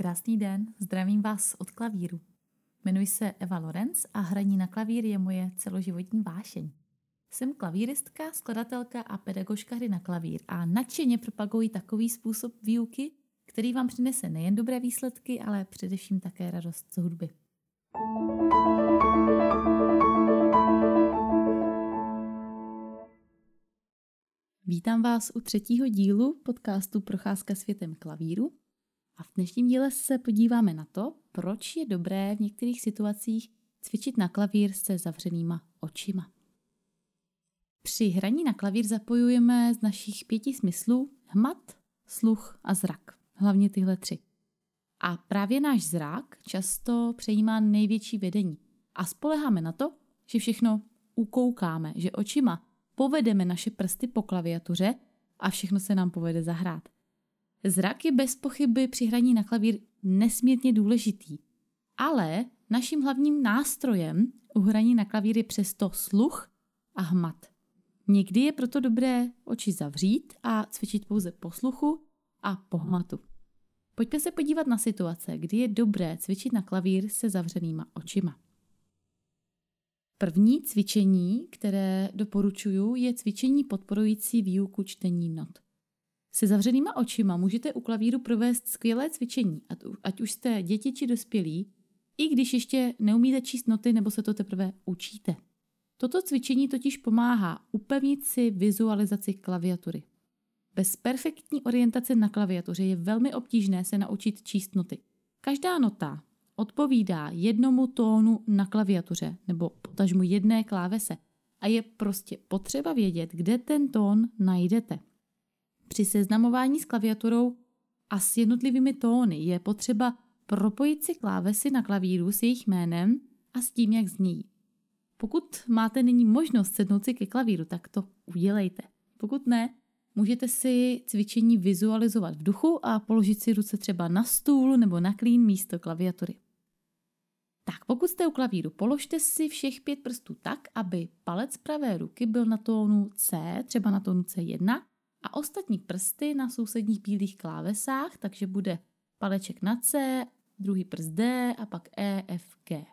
Krásný den, zdravím vás od klavíru. Jmenuji se Eva Lorenz a hraní na klavír je moje celoživotní vášeň. Jsem klavíristka, skladatelka a pedagožka hry na klavír a nadšeně propaguji takový způsob výuky, který vám přinese nejen dobré výsledky, ale především také radost z hudby. Vítám vás u třetího dílu podcastu Procházka světem klavíru, a v dnešním díle se podíváme na to, proč je dobré v některých situacích cvičit na klavír se zavřenýma očima. Při hraní na klavír zapojujeme z našich pěti smyslů hmat, sluch a zrak. Hlavně tyhle tři. A právě náš zrak často přejímá největší vedení. A spoleháme na to, že všechno ukoukáme, že očima povedeme naše prsty po klaviatuře a všechno se nám povede zahrát. Zrak je bez pochyby při hraní na klavír nesmírně důležitý, ale naším hlavním nástrojem u hraní na klavír je přesto sluch a hmat. Někdy je proto dobré oči zavřít a cvičit pouze po sluchu a po hmatu. Pojďme se podívat na situace, kdy je dobré cvičit na klavír se zavřenýma očima. První cvičení, které doporučuju, je cvičení podporující výuku čtení not. Se zavřenýma očima můžete u klavíru provést skvělé cvičení, ať už jste děti či dospělí, i když ještě neumíte číst noty nebo se to teprve učíte. Toto cvičení totiž pomáhá upevnit si vizualizaci klaviatury. Bez perfektní orientace na klaviatuře je velmi obtížné se naučit číst noty. Každá nota odpovídá jednomu tónu na klaviatuře nebo potažmu jedné klávese a je prostě potřeba vědět, kde ten tón najdete. Při seznamování s klaviaturou a s jednotlivými tóny je potřeba propojit si klávesy na klavíru s jejich jménem a s tím, jak znějí. Pokud máte nyní možnost sednout si ke klavíru, tak to udělejte. Pokud ne, můžete si cvičení vizualizovat v duchu a položit si ruce třeba na stůl nebo na klín místo klaviatury. Tak pokud jste u klavíru, položte si všech pět prstů tak, aby palec pravé ruky byl na tónu C, třeba na tónu C1, a ostatní prsty na sousedních bílých klávesách, takže bude paleček na C, druhý prst D a pak E, F, G.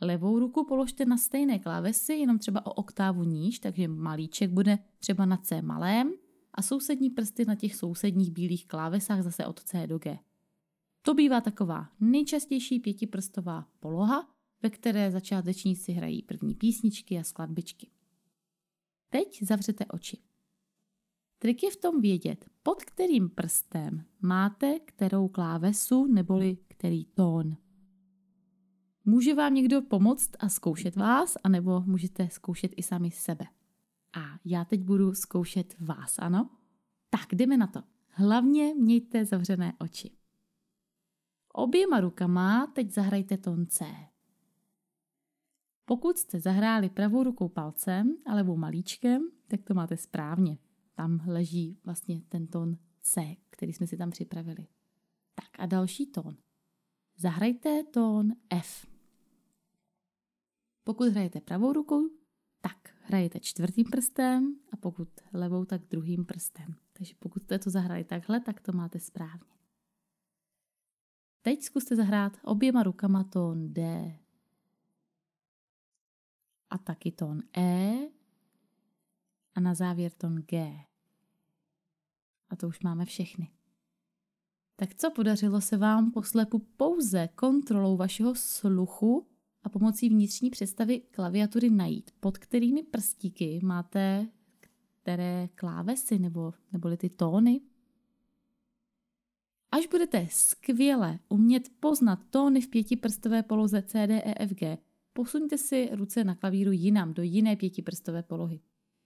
Levou ruku položte na stejné klávesy, jenom třeba o oktávu níž, takže malíček bude třeba na C malém a sousední prsty na těch sousedních bílých klávesách zase od C do G. To bývá taková nejčastější pětiprstová poloha, ve které začátečníci hrají první písničky a skladbičky. Teď zavřete oči. Trik je v tom vědět, pod kterým prstem máte kterou klávesu neboli který tón. Může vám někdo pomoct a zkoušet vás, anebo můžete zkoušet i sami sebe. A já teď budu zkoušet vás, ano? Tak jdeme na to. Hlavně mějte zavřené oči. Oběma rukama teď zahrajte tón C. Pokud jste zahráli pravou rukou palcem a levou malíčkem, tak to máte správně tam leží vlastně ten tón C, který jsme si tam připravili. Tak a další tón. Zahrajte tón F. Pokud hrajete pravou rukou, tak hrajete čtvrtým prstem a pokud levou, tak druhým prstem. Takže pokud jste to zahrali takhle, tak to máte správně. Teď zkuste zahrát oběma rukama tón D. A taky tón E. A na závěr tón G. A to už máme všechny. Tak co podařilo se vám poslepu pouze kontrolou vašeho sluchu a pomocí vnitřní představy klaviatury najít, pod kterými prstíky máte které klávesy nebo, neboli ty tóny? Až budete skvěle umět poznat tóny v pětiprstové poloze C, D, E, F, G, posuňte si ruce na klavíru jinam, do jiné pětiprstové polohy.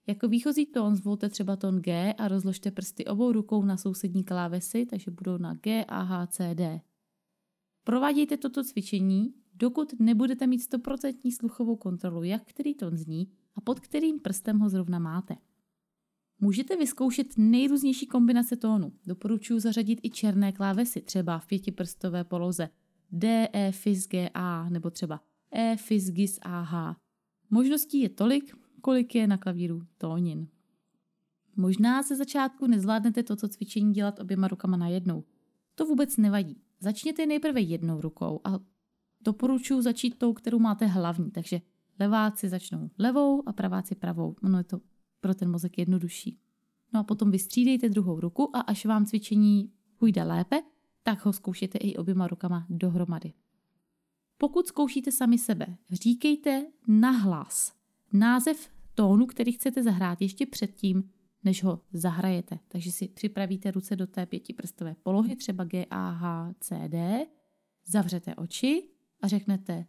Jako výchozí tón zvolte třeba tón G a rozložte prsty obou rukou na sousední klávesy, takže budou na G, A, H, C, D. Provádějte toto cvičení, dokud nebudete mít 100% sluchovou kontrolu, jak který tón zní a pod kterým prstem ho zrovna máte. Můžete vyzkoušet nejrůznější kombinace tónu. Doporučuji zařadit i černé klávesy, třeba v pětiprstové poloze D, E, Fis, G, A nebo třeba E, Fis, Gis, A, H. Možností je tolik, kolik je na klavíru tónin. Možná ze začátku nezvládnete toto cvičení dělat oběma rukama najednou. To vůbec nevadí. začněte nejprve jednou rukou a doporučuji začít tou, kterou máte hlavní. Takže leváci začnou levou a praváci pravou. Ono je to pro ten mozek jednodušší. No a potom vystřídejte druhou ruku a až vám cvičení půjde lépe, tak ho zkoušejte i oběma rukama dohromady. Pokud zkoušíte sami sebe, říkejte nahlas název tónu, který chcete zahrát ještě předtím, než ho zahrajete. Takže si připravíte ruce do té pětiprstové polohy, třeba G, A, H, C, D, zavřete oči a řeknete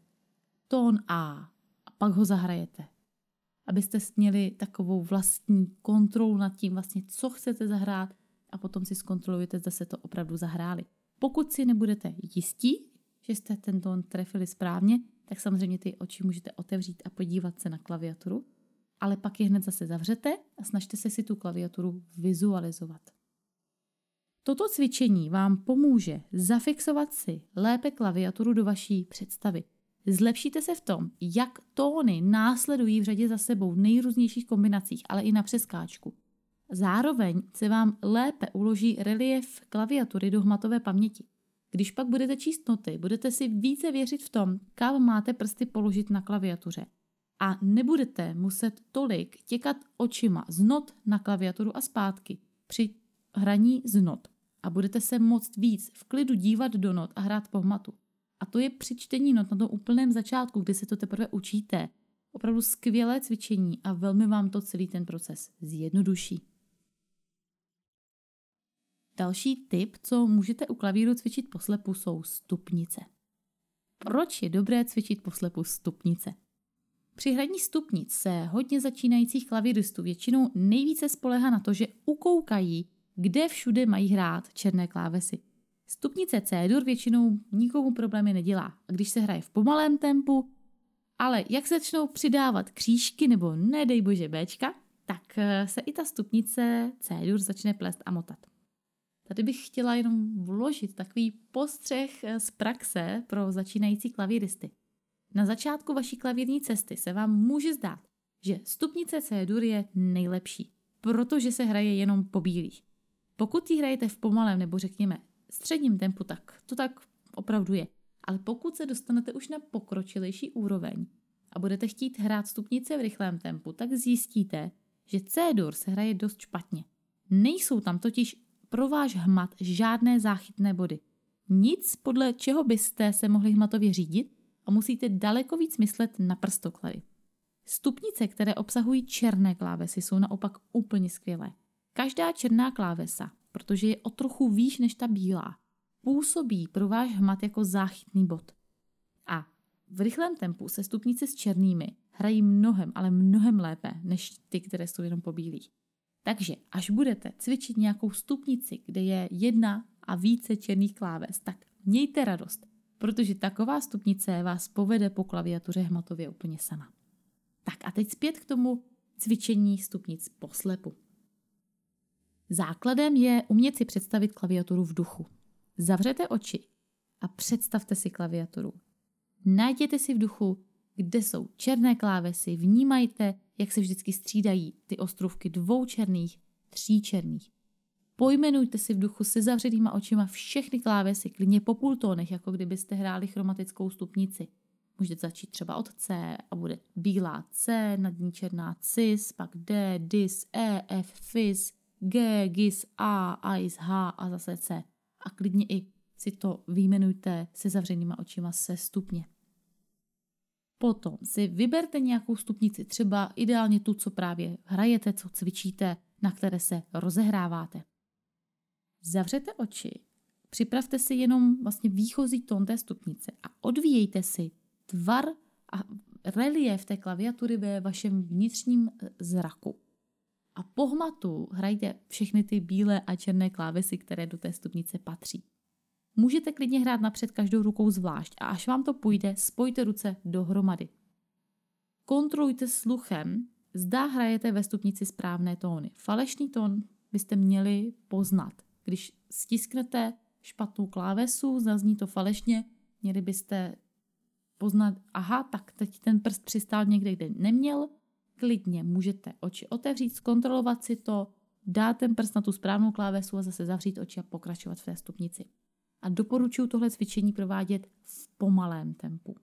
tón A a pak ho zahrajete. Abyste měli takovou vlastní kontrolu nad tím, vlastně, co chcete zahrát a potom si zkontrolujete, zda se to opravdu zahráli. Pokud si nebudete jistí, že jste ten tón trefili správně, tak samozřejmě ty oči můžete otevřít a podívat se na klaviaturu, ale pak je hned zase zavřete a snažte se si tu klaviaturu vizualizovat. Toto cvičení vám pomůže zafixovat si lépe klaviaturu do vaší představy. Zlepšíte se v tom, jak tóny následují v řadě za sebou v nejrůznějších kombinacích, ale i na přeskáčku. Zároveň se vám lépe uloží relief klaviatury do hmatové paměti. Když pak budete číst noty, budete si více věřit v tom, kam máte prsty položit na klaviatuře. A nebudete muset tolik těkat očima z not na klaviaturu a zpátky při hraní z not. A budete se moct víc v klidu dívat do not a hrát po hmatu. A to je při čtení not na tom úplném začátku, kdy se to teprve učíte. Opravdu skvělé cvičení a velmi vám to celý ten proces zjednoduší. Další tip, co můžete u klavíru cvičit poslepu, jsou stupnice. Proč je dobré cvičit poslepu stupnice? Při hraní stupnic se hodně začínajících klavíristů většinou nejvíce spolehá na to, že ukoukají, kde všude mají hrát černé klávesy. Stupnice C-dur většinou nikomu problémy nedělá. A když se hraje v pomalém tempu, ale jak začnou přidávat křížky nebo nedej bože Bčka, tak eh, se i ta stupnice C-dur začne plést a motat. Tady bych chtěla jenom vložit takový postřeh eh, z praxe pro začínající klavíristy. Na začátku vaší klavírní cesty se vám může zdát, že stupnice C-dur je nejlepší, protože se hraje jenom po bílých. Pokud ji hrajete v pomalém nebo řekněme středním tempu, tak to tak opravdu je. Ale pokud se dostanete už na pokročilejší úroveň a budete chtít hrát stupnice v rychlém tempu, tak zjistíte, že C-dur se hraje dost špatně. Nejsou tam totiž pro váš hmat žádné záchytné body. Nic, podle čeho byste se mohli hmatově řídit a musíte daleko víc myslet na prstoklady. Stupnice, které obsahují černé klávesy, jsou naopak úplně skvělé. Každá černá klávesa, protože je o trochu výš než ta bílá, působí pro váš hmat jako záchytný bod. A v rychlém tempu se stupnice s černými hrají mnohem, ale mnohem lépe než ty, které jsou jenom po bílých. Takže až budete cvičit nějakou stupnici, kde je jedna a více černých kláves, tak mějte radost, protože taková stupnice vás povede po klaviatuře hmatově úplně sama. Tak a teď zpět k tomu cvičení stupnic poslepu. Základem je umět si představit klaviaturu v duchu. Zavřete oči a představte si klaviaturu. Najděte si v duchu, kde jsou černé klávesy, vnímajte, jak se vždycky střídají ty ostrůvky dvou černých, tří černých. Pojmenujte si v duchu se zavřenýma očima všechny klávesy, klidně po půltónech, jako kdybyste hráli chromatickou stupnici. Můžete začít třeba od C a bude bílá C, nad ní černá cis, pak D, dis, E, F, fis, G, gis, A, ice, H a zase C. A klidně i si to vyjmenujte se zavřenýma očima se stupně. Potom si vyberte nějakou stupnici, třeba ideálně tu, co právě hrajete, co cvičíte, na které se rozehráváte. Zavřete oči, připravte si jenom vlastně výchozí tón té stupnice a odvíjejte si tvar a relief té klaviatury ve vašem vnitřním e, zraku. A po hmatu hrajte všechny ty bílé a černé klávesy, které do té stupnice patří. Můžete klidně hrát napřed každou rukou zvlášť a až vám to půjde, spojte ruce dohromady. Kontrolujte sluchem, zda hrajete ve stupnici správné tóny. Falešný tón byste měli poznat. Když stisknete špatnou klávesu, zazní to falešně, měli byste poznat, aha, tak teď ten prst přistál někde, kde neměl, klidně můžete oči otevřít, zkontrolovat si to, dát ten prst na tu správnou klávesu a zase zavřít oči a pokračovat v té stupnici. A doporučuji tohle cvičení provádět v pomalém tempu.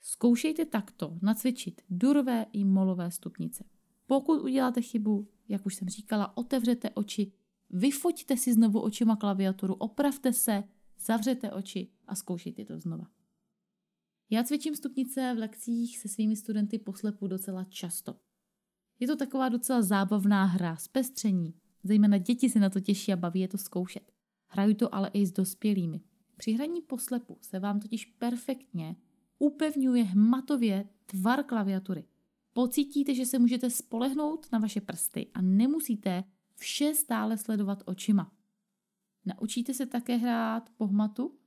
Zkoušejte takto nacvičit durové i molové stupnice. Pokud uděláte chybu, jak už jsem říkala, otevřete oči, vyfoťte si znovu očima klaviaturu, opravte se, zavřete oči a zkoušejte to znova. Já cvičím stupnice v lekcích se svými studenty poslepu docela často. Je to taková docela zábavná hra, zpestření. Zejména děti se na to těší a baví je to zkoušet. Hraju to ale i s dospělými. Při hraní poslepu se vám totiž perfektně upevňuje hmatově tvar klaviatury. Pocítíte, že se můžete spolehnout na vaše prsty a nemusíte vše stále sledovat očima. Naučíte se také hrát po hmatu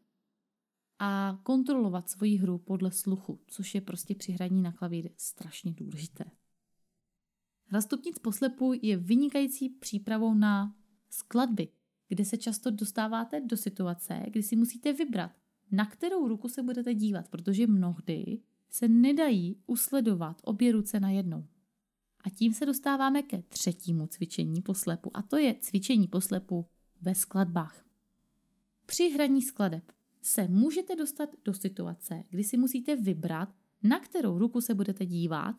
a kontrolovat svoji hru podle sluchu, což je prostě při hraní na klavír strašně důležité. Hra stupnic poslepu je vynikající přípravou na skladby, kde se často dostáváte do situace, kdy si musíte vybrat, na kterou ruku se budete dívat, protože mnohdy se nedají usledovat obě ruce na jednou. A tím se dostáváme ke třetímu cvičení poslepu, a to je cvičení poslepu ve skladbách. Při hraní skladeb se můžete dostat do situace, kdy si musíte vybrat, na kterou ruku se budete dívat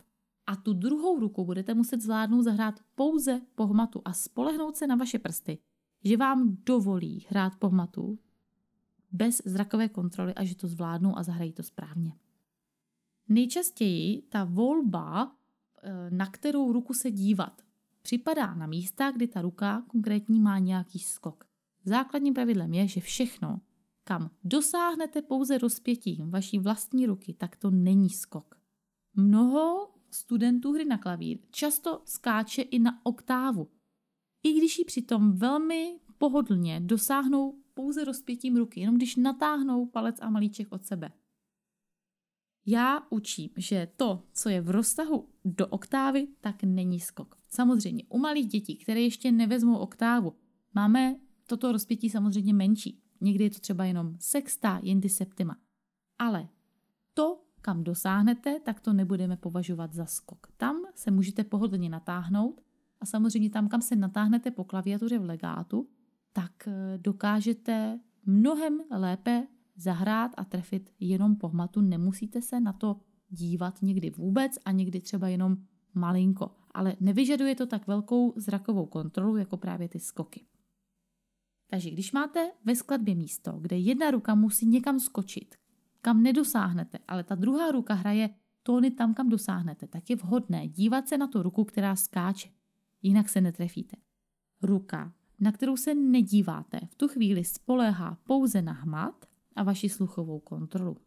a tu druhou ruku budete muset zvládnout zahrát pouze po hmatu a spolehnout se na vaše prsty, že vám dovolí hrát po hmatu bez zrakové kontroly a že to zvládnou a zahrají to správně. Nejčastěji ta volba, eh, na kterou ruku se dívat, připadá na místa, kdy ta ruka konkrétní má nějaký skok. Základním pravidlem je, že všechno, kam dosáhnete pouze rozpětím vaší vlastní ruky, tak to není skok. Mnoho studentů hry na klavír často skáče i na oktávu, i když ji přitom velmi pohodlně dosáhnou pouze rozpětím ruky, jenom když natáhnou palec a malíček od sebe. Já učím, že to, co je v roztahu do oktávy, tak není skok. Samozřejmě u malých dětí, které ještě nevezmou oktávu, máme toto rozpětí samozřejmě menší. Někdy je to třeba jenom sexta, jindy septima. Ale to, kam dosáhnete, tak to nebudeme považovat za skok. Tam se můžete pohodlně natáhnout a samozřejmě tam, kam se natáhnete po klaviatuře v legátu, tak eh, dokážete mnohem lépe zahrát a trefit jenom po hmatu. Nemusíte se na to dívat někdy vůbec a někdy třeba jenom malinko. Ale nevyžaduje to tak velkou zrakovou kontrolu jako právě ty skoky. Takže když máte ve skladbě místo, kde jedna ruka musí někam skočit, kam nedosáhnete, ale ta druhá ruka hraje tóny tam, kam dosáhnete, tak je vhodné dívat se na tu ruku, která skáče. Jinak se netrefíte. Ruka, na kterou se nedíváte, v tu chvíli spoléhá pouze na hmat a vaši sluchovou kontrolu.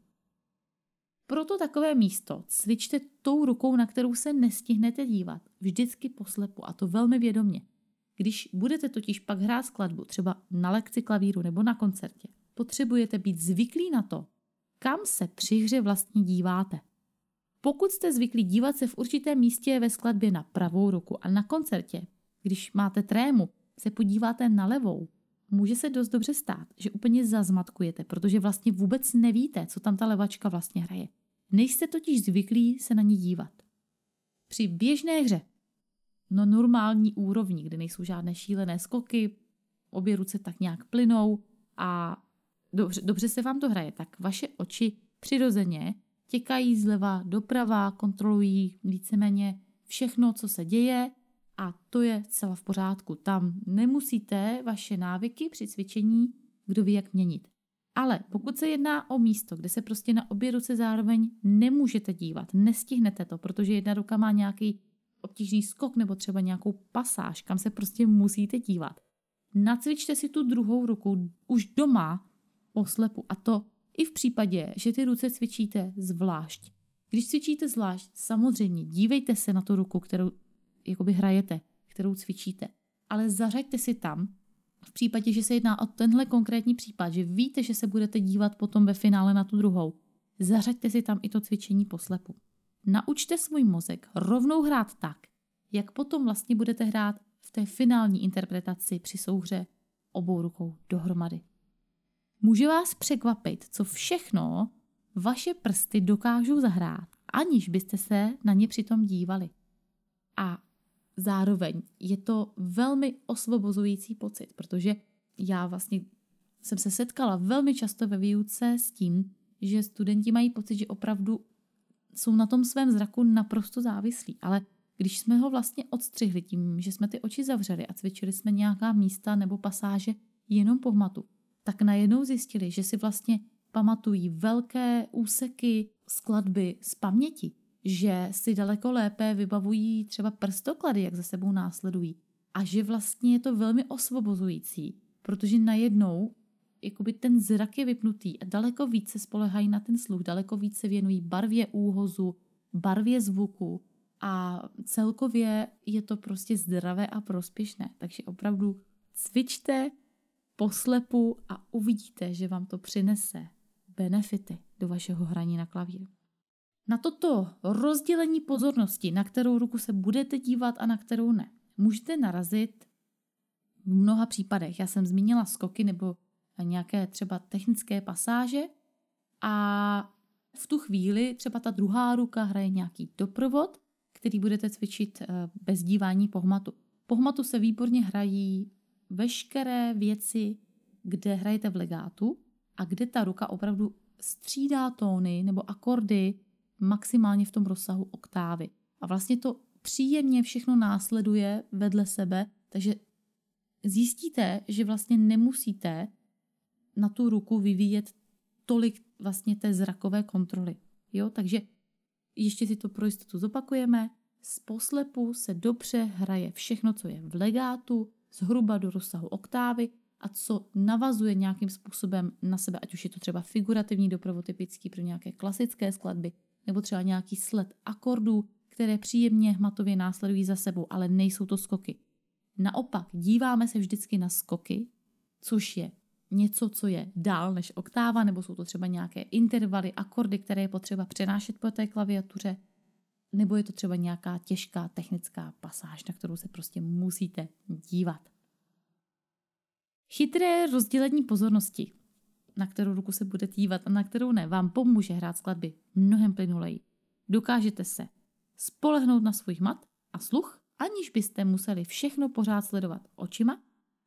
Proto takové místo cvičte tou rukou, na kterou se nestihnete dívat, vždycky poslepu a to velmi vědomně. Když budete totiž pak hrát skladbu, třeba na lekci klavíru nebo na koncertě, potřebujete být zvyklí na to, kam se při hře vlastně díváte. Pokud jste zvyklí dívat se v určitém místě ve skladbě na pravou ruku a na koncertě, když máte trému, se podíváte na levou, může se dost dobře stát, že úplně zazmatkujete, protože vlastně vůbec nevíte, co tam ta levačka vlastně hraje. Nejste totiž zvyklí se na ní dívat. Při běžné hře, no normální úrovni, kde nejsou žádné šílené skoky, obě ruce tak nějak plynou a dobře, dobře se vám to hraje, tak vaše oči přirozeně těkají zleva doprava, kontrolují víceméně všechno, co se děje a to je celá v pořádku. Tam nemusíte vaše návyky při cvičení kdo ví jak měnit. Ale pokud se jedná o místo, kde se prostě na obě ruce zároveň nemůžete dívat, nestihnete to, protože jedna ruka má nějaký obtížný skok nebo třeba nějakou pasáž, kam se prostě musíte dívat. Nacvičte si tu druhou ruku už doma poslepu a to i v případě, že ty ruce cvičíte zvlášť. Když cvičíte zvlášť, samozřejmě dívejte se na tu ruku, kterou jakoby hrajete, kterou cvičíte. Ale zařaďte si tam, v případě, že se jedná o tenhle konkrétní případ, že víte, že se budete dívat potom ve finále na tu druhou, zařaďte si tam i to cvičení poslepu. Naučte svůj mozek rovnou hrát tak, jak potom vlastně budete hrát v té finální interpretaci při souhře obou rukou dohromady. Může vás překvapit, co všechno vaše prsty dokážou zahrát, aniž byste se na ně přitom dívali. A zároveň je to velmi osvobozující pocit, protože já vlastně jsem se setkala velmi často ve výuce s tím, že studenti mají pocit, že opravdu jsou na tom svém zraku naprosto závislí. Ale když jsme ho vlastně odstřihli tím, že jsme ty oči zavřeli a cvičili jsme nějaká místa nebo pasáže jenom po hmatu, tak najednou zjistili, že si vlastně pamatují velké úseky skladby z paměti, že si daleko lépe vybavují třeba prstoklady, jak za sebou následují. A že vlastně je to velmi osvobozující, protože najednou jakoby ten zrak je vypnutý a daleko více spolehají na ten sluch, daleko více věnují barvě úhozu, barvě zvuku a celkově je to prostě zdravé a prospěšné. Takže opravdu cvičte poslepu a uvidíte, že vám to přinese benefity do vašeho hraní na klavír. Na toto rozdělení pozornosti, na kterou ruku se budete dívat a na kterou ne, můžete narazit v mnoha případech. Já jsem zmínila skoky nebo nějaké třeba technické pasáže a v tu chvíli třeba ta druhá ruka hraje nějaký doprovod, který budete cvičit eh, bez dívání po hmatu. Po hmatu se výborně hrají veškeré věci, kde hrajete v legátu a kde ta ruka opravdu střídá tóny nebo akordy maximálně v tom rozsahu oktávy. A vlastně to příjemně všechno následuje vedle sebe, takže zjistíte, že vlastně nemusíte na tu ruku vyvíjet tolik vlastně té zrakové kontroly. Jo? Takže ještě si to pro jistotu zopakujeme. Z poslepu se dobře hraje všechno, co je v legátu, zhruba do rozsahu oktávy a co navazuje nějakým způsobem na sebe, ať už je to třeba figurativní doprovod typický pro nějaké klasické skladby, nebo třeba nějaký sled akordů, které příjemně hmatově následují za sebou, ale nejsou to skoky. Naopak, díváme se vždycky na skoky, což je něco, co je dál než oktáva, nebo jsou to třeba nějaké intervaly, akordy, které je potřeba přenášet po té klaviatuře, nebo je to třeba nějaká těžká technická pasáž, na kterou se prostě musíte dívat. Chytré rozdělení pozornosti, na kterou ruku se budete dívat a na kterou ne, vám pomůže hrát skladby mnohem plynuleji. Dokážete se spolehnout na svůj mat a sluch, aniž byste museli všechno pořád sledovat očima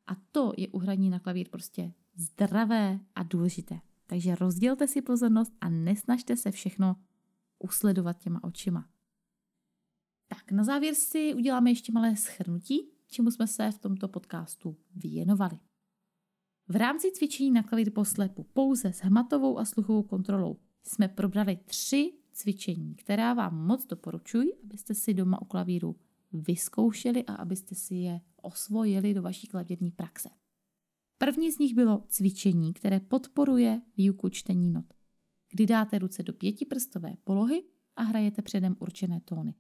a to je u hraní na klavír prostě zdravé a důležité. Takže rozdělte si pozornost a nesnažte se všechno usledovat těma očima. Tak, na závěr si uděláme ještě malé schrnutí, čemu jsme se v tomto podcastu věnovali. V rámci cvičení na klavír poslepu pouze s hmatovou a sluchovou kontrolou jsme probrali tři cvičení, která vám moc doporučuji, abyste si doma u klavíru vyzkoušeli a abyste si je osvojili do vaší klavírní praxe. První z nich bylo cvičení, které podporuje výuku čtení not, kdy dáte ruce do pětiprstové polohy a hrajete předem určené tóny.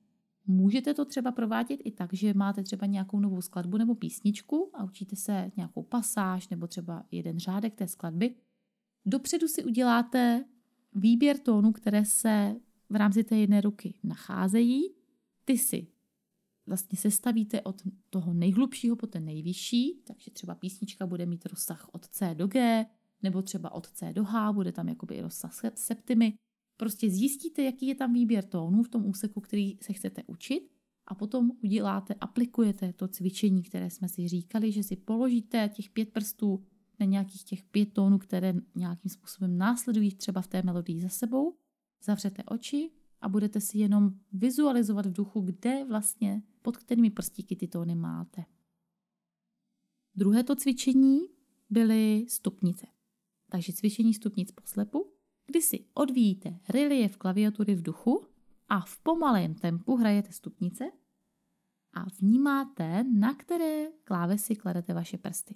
Můžete to třeba provádět i tak, že máte třeba nějakou novou skladbu nebo písničku a učíte se nějakou pasáž nebo třeba jeden řádek té skladby. Dopředu si uděláte výběr tónů, které se v rámci té jedné ruky nacházejí. Ty si vlastně sestavíte od toho nejhlubšího po ten nejvyšší, takže třeba písnička bude mít rozsah od C do G, nebo třeba od C do H, bude tam jakoby i rozsah septimy. Prostě zjistíte, jaký je tam výběr tónů v tom úseku, který se chcete učit a potom uděláte, aplikujete to cvičení, které jsme si říkali, že si položíte těch pět prstů na nějakých těch pět tónů, které nějakým způsobem následují třeba v té melodii za sebou, zavřete oči a budete si jenom vizualizovat v duchu, kde vlastně, pod kterými prstíky ty tóny máte. Druhé to cvičení byly stupnice. Takže cvičení stupnic poslepu, kdy si odvíjíte relief klaviatury v duchu a v pomalém tempu hrajete stupnice a vnímáte, na které klávesy kladete vaše prsty.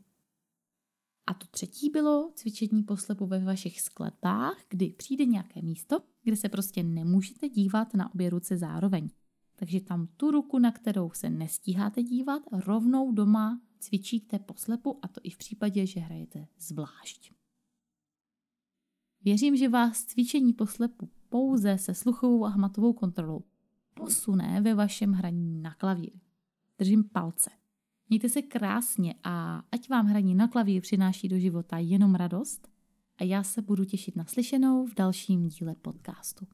A to třetí bylo cvičení poslepu ve vašich skladbách, kdy přijde nějaké místo, kde se prostě nemůžete dívat na obě ruce zároveň. Takže tam tu ruku, na kterou se nestíháte dívat, rovnou doma cvičíte poslepu a to i v případě, že hrajete zvlášť. Věřím, že vás cvičení poslepu pouze se sluchovou a hmatovou kontrolou posune ve vašem hraní na klavír. Držím palce. Mějte se krásně a ať vám hraní na klavír přináší do života jenom radost a já se budu těšit na slyšenou v dalším díle podcastu.